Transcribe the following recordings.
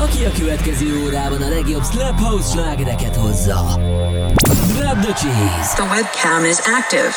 Aki a következő órában a legjobb Slap House slágereket hozza. Grab the cheese. The webcam is active.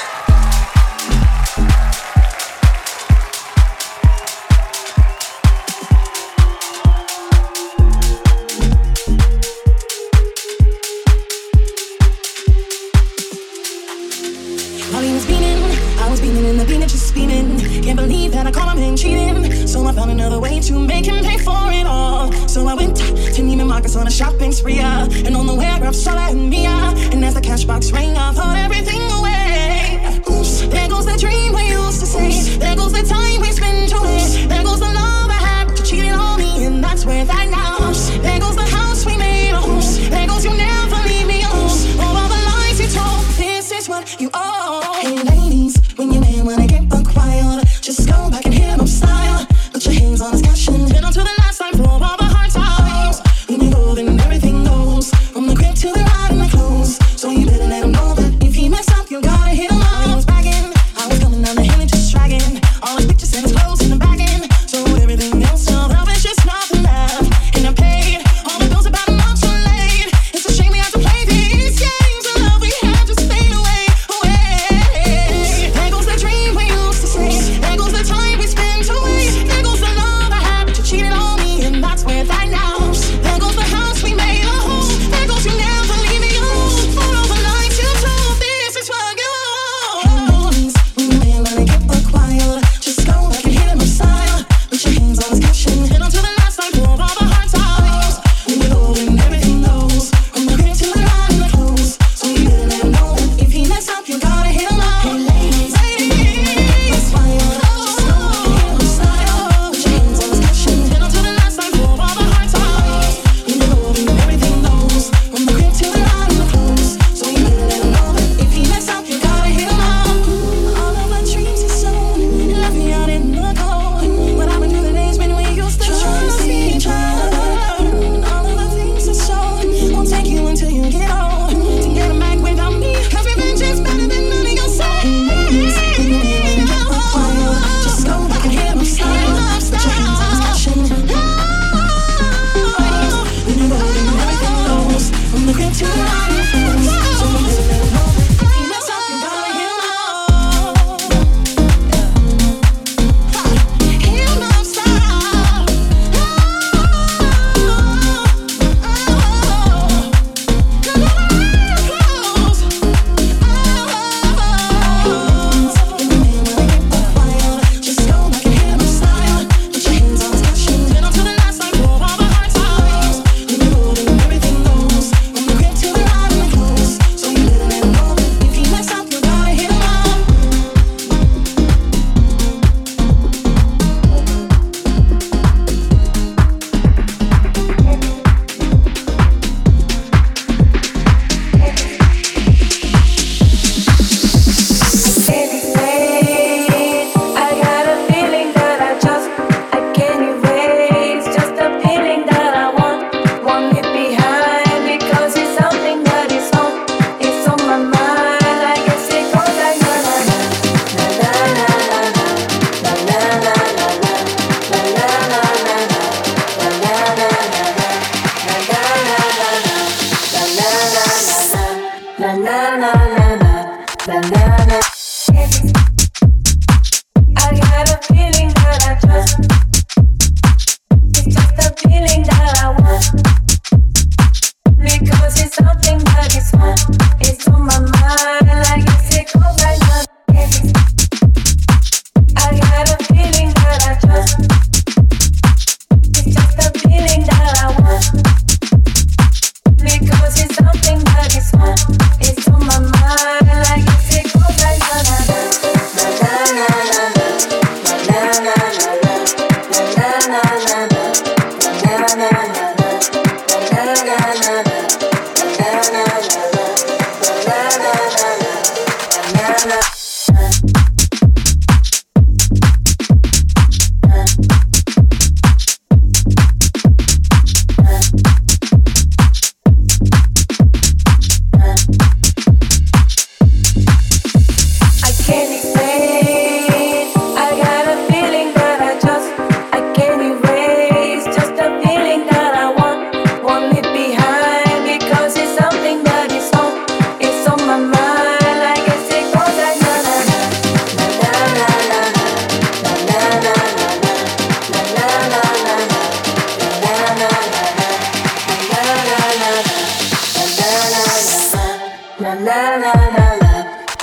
While he was beaming, I was beaming and the beamer just beaming. Can't believe that I caught him and cheating. So I found another way to make him pay for it all. So I went to Neiman Marcus on a shopping spree. uh, And on the way I grabbed Stella and Mia. And as the cash box rang, I thought everything away. Oops, there goes the dream we used to say. There goes the time we spent away. There goes the love I had, you cheated on me, and that's where that now. There goes the house we made. Oops, there goes you never leave me. Oops, all the lies you told. This is what you owe.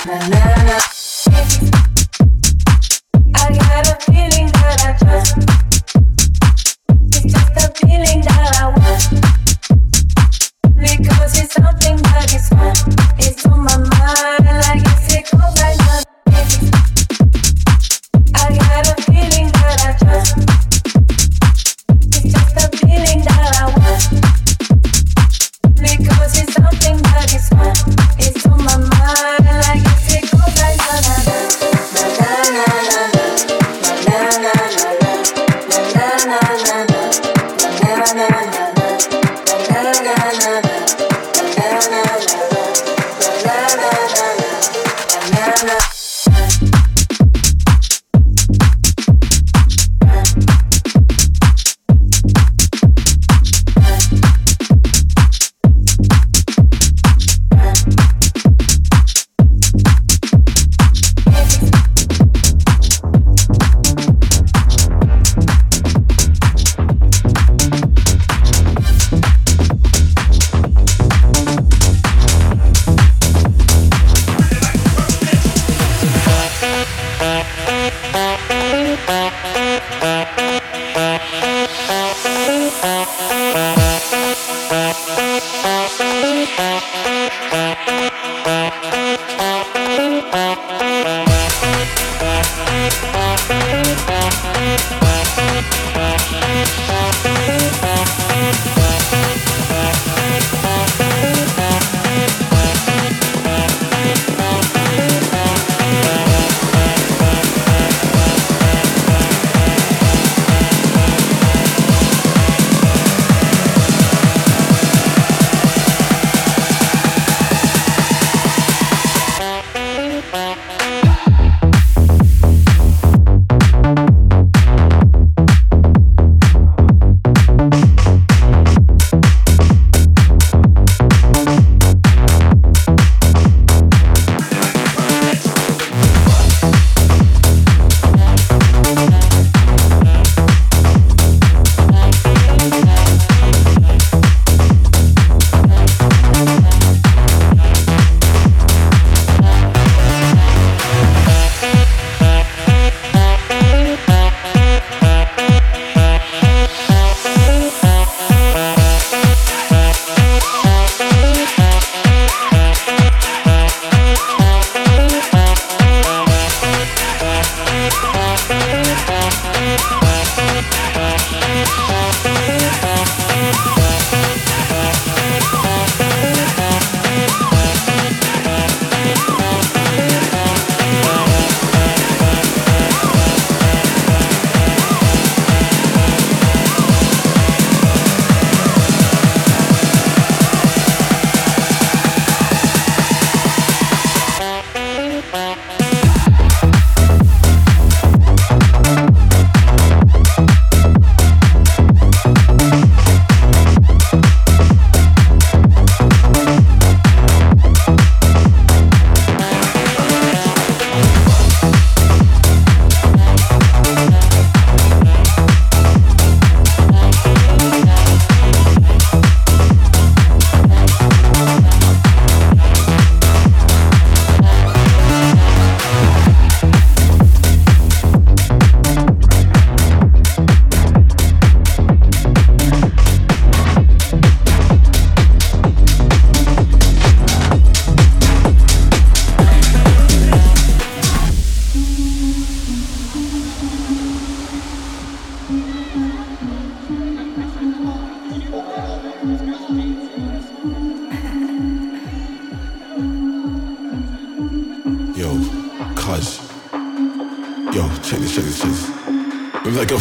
na na na.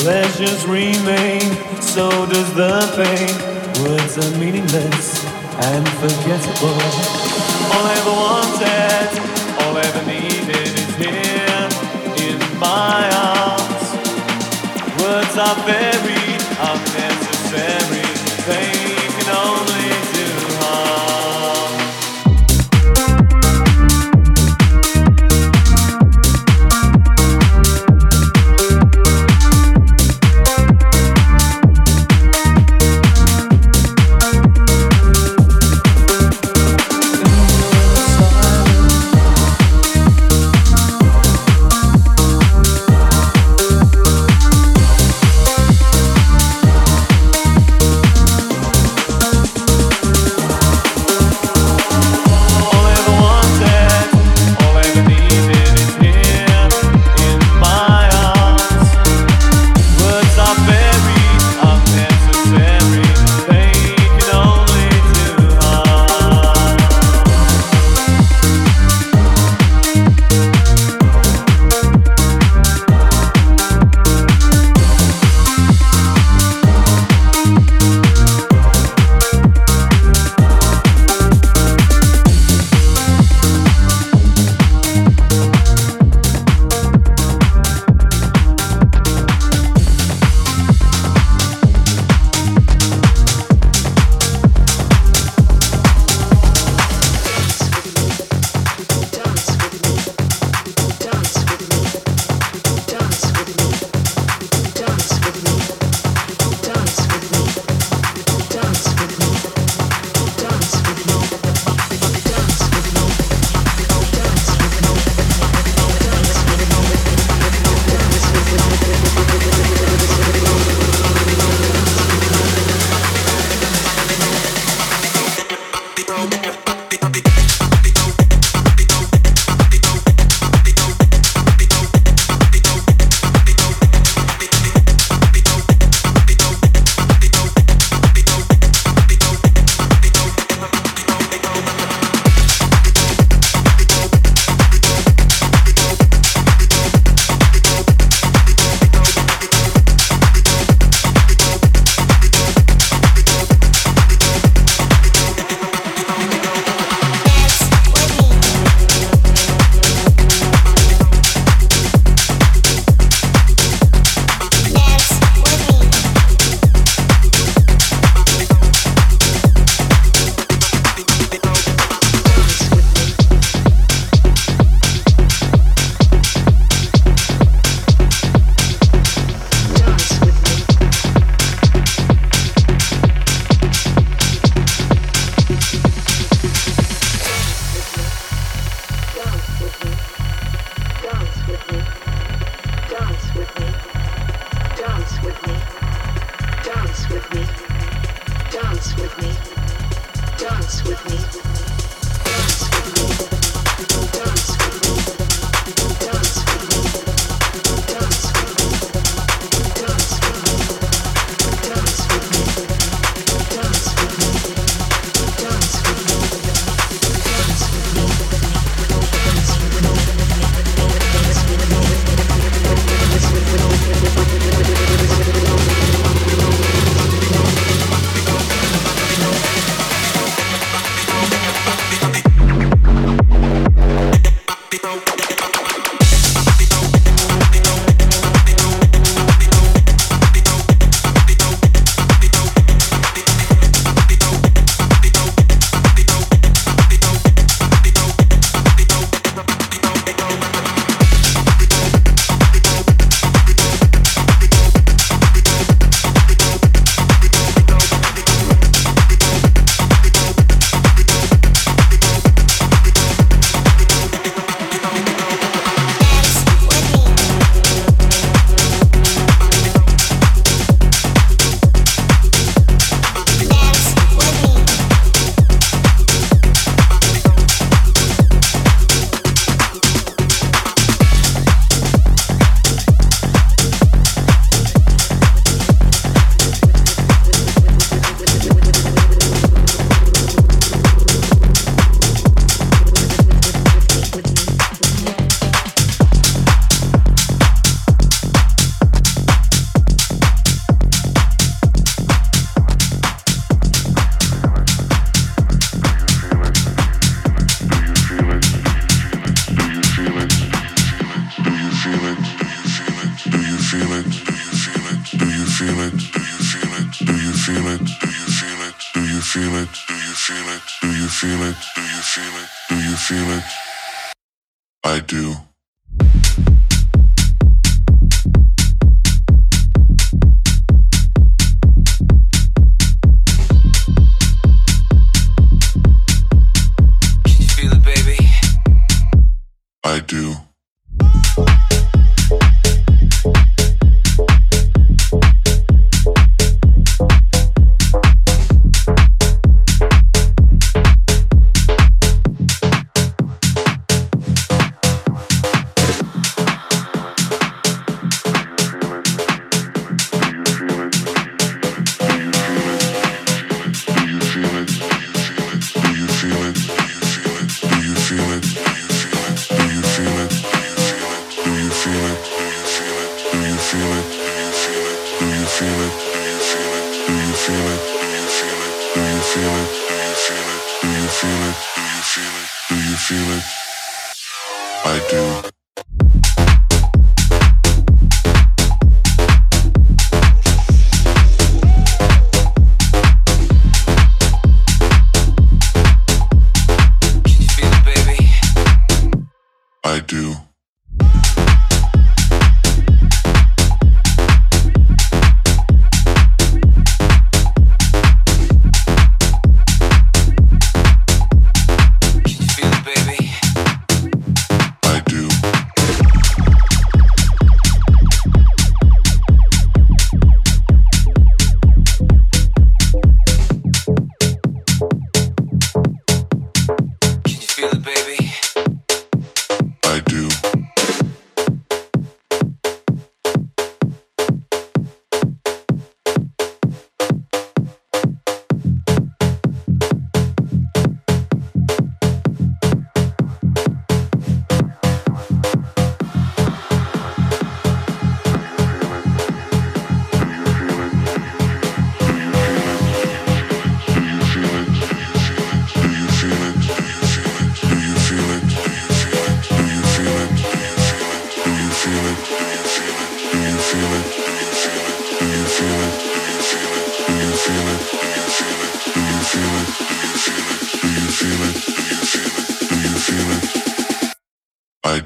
Pleasures remain, so does the pain. Words are meaningless and forgettable. All I ever wanted, all I ever needed is here in my arms. Words are very unnecessary,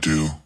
do.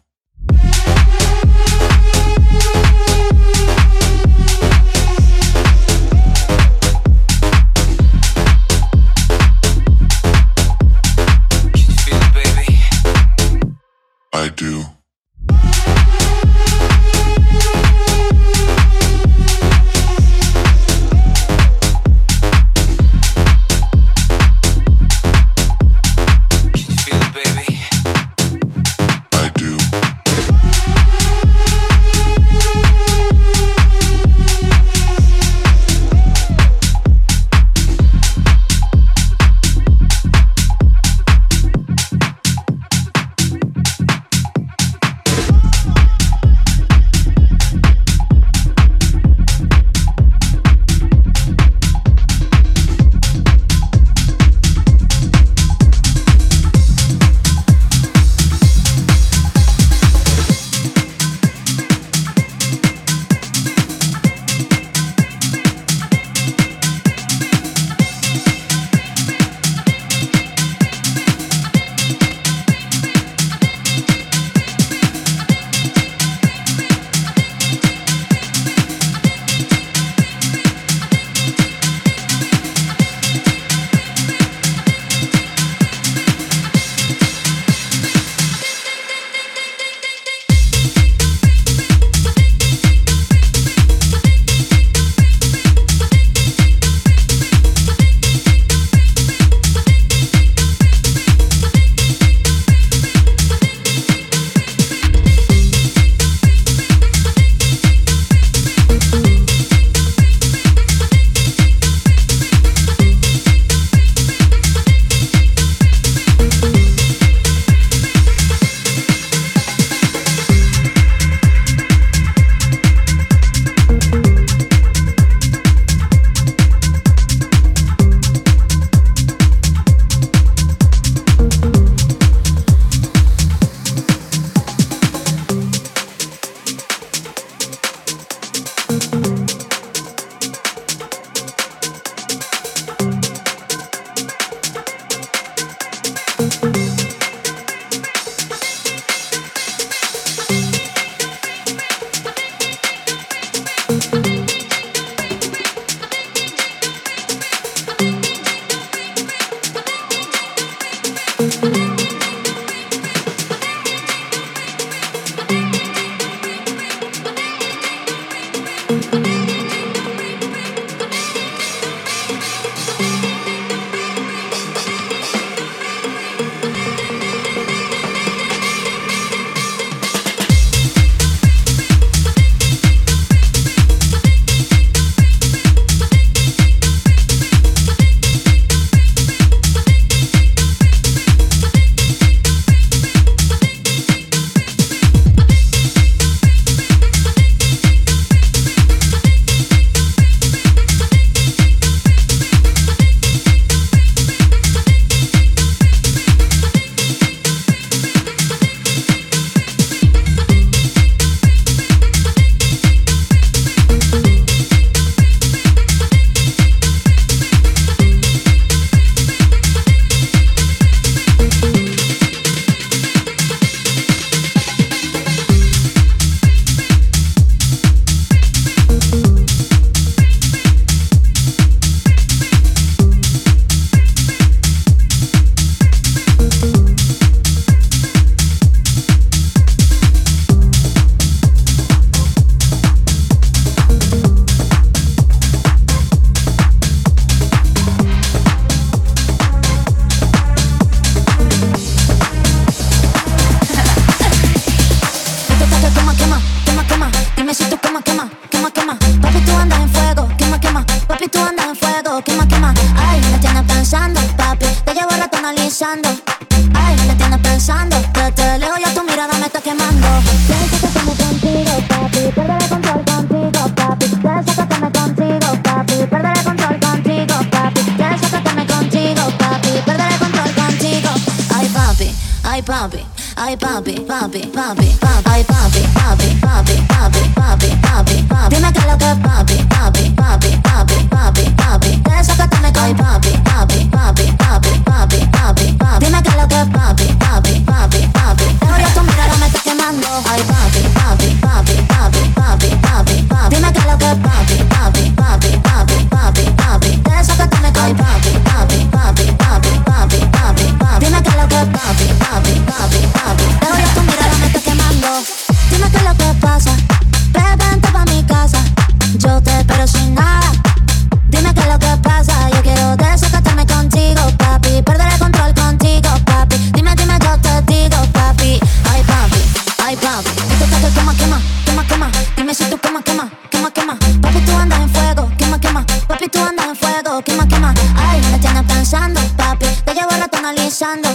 besando.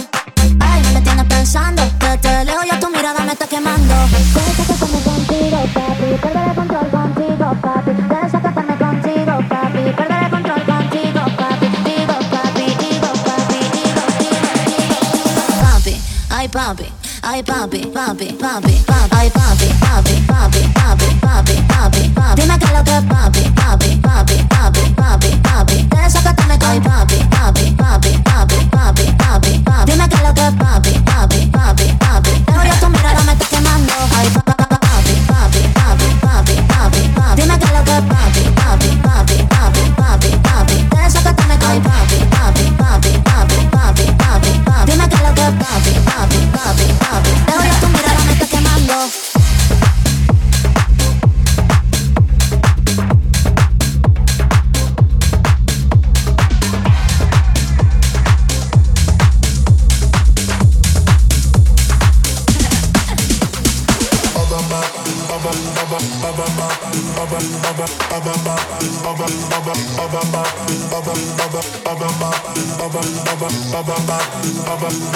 Ay, me tienes pensando. Que te leo ya tu mirada me está quemando. Quiero como contigo, papi. Perderé control contigo, papi. Desacatarme contigo, papi. Perderé control contigo, papi. Digo, papi, digo, papi, digo, digo, digo, Papi, ay, papi. Ay papi, papi, papi, papi, ay papi, papi, papi, papi, papi, papi, papi. Dime que lo que papi, papi, papi, papi, papi, papi. Desacatame, ay papi, papi, papi, papi, dime qué es que papi.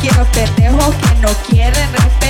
quiero pendejos que no quieren respeto.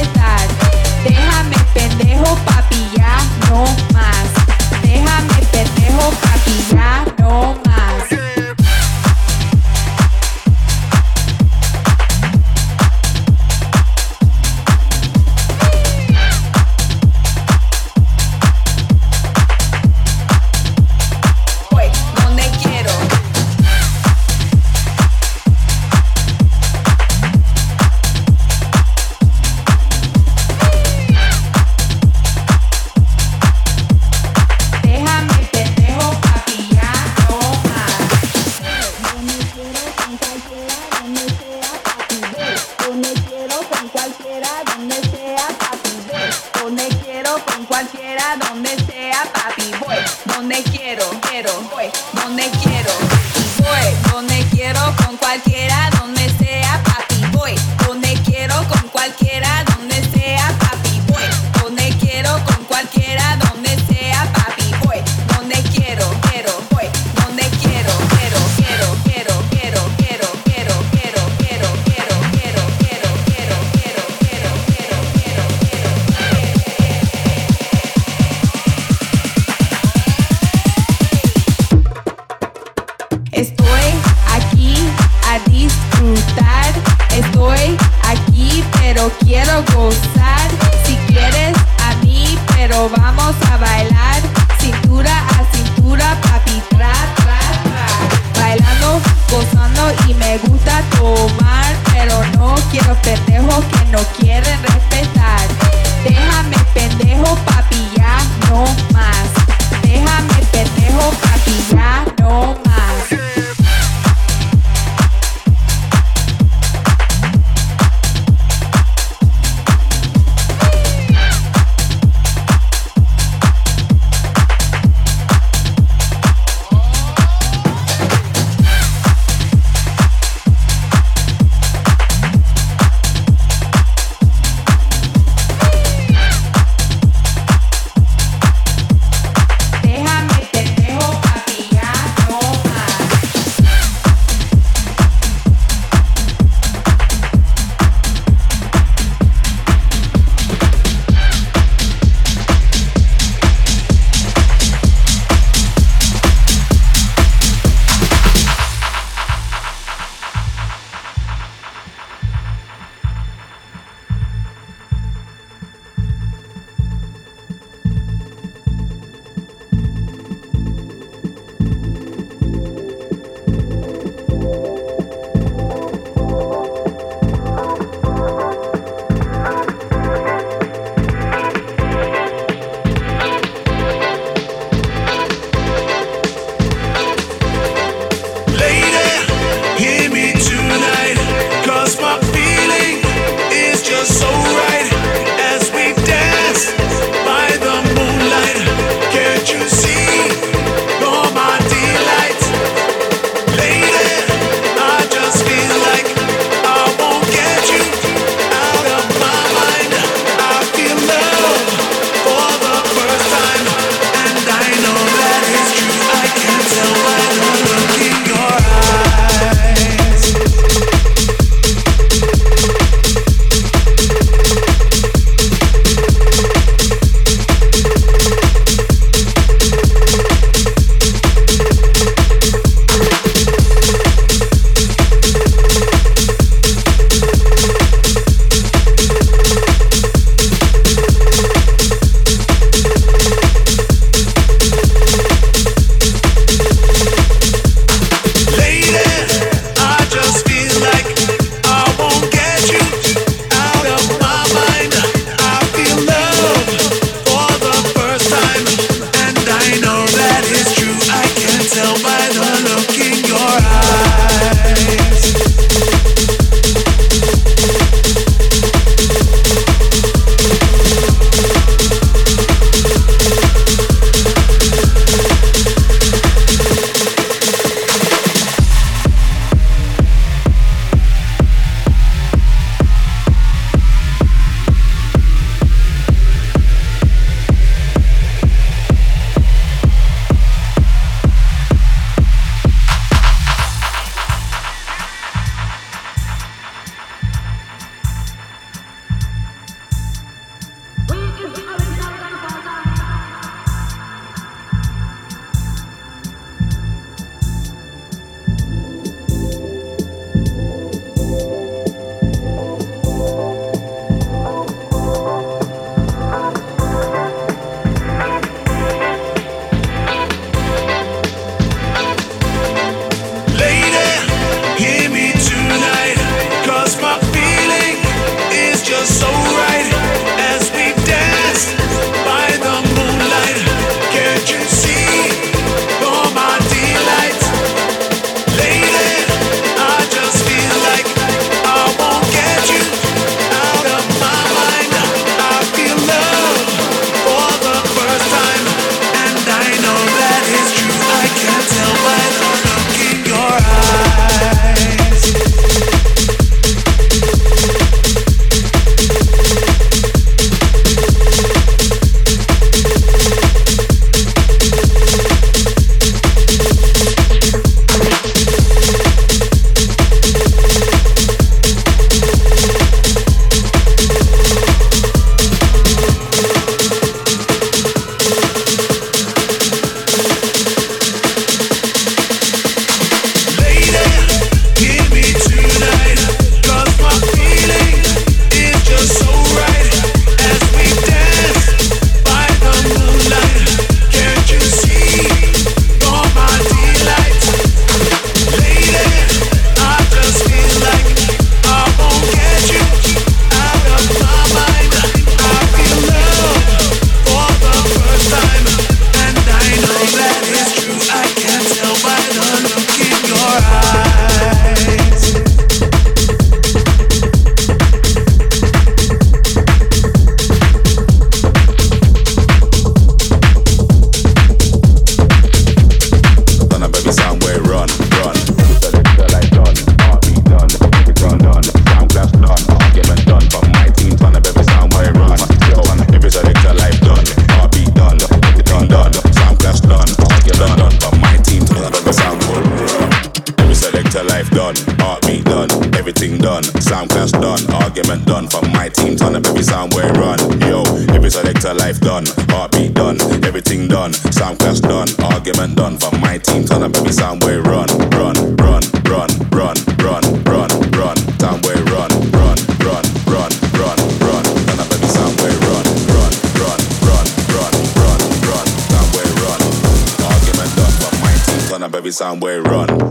somewhere run.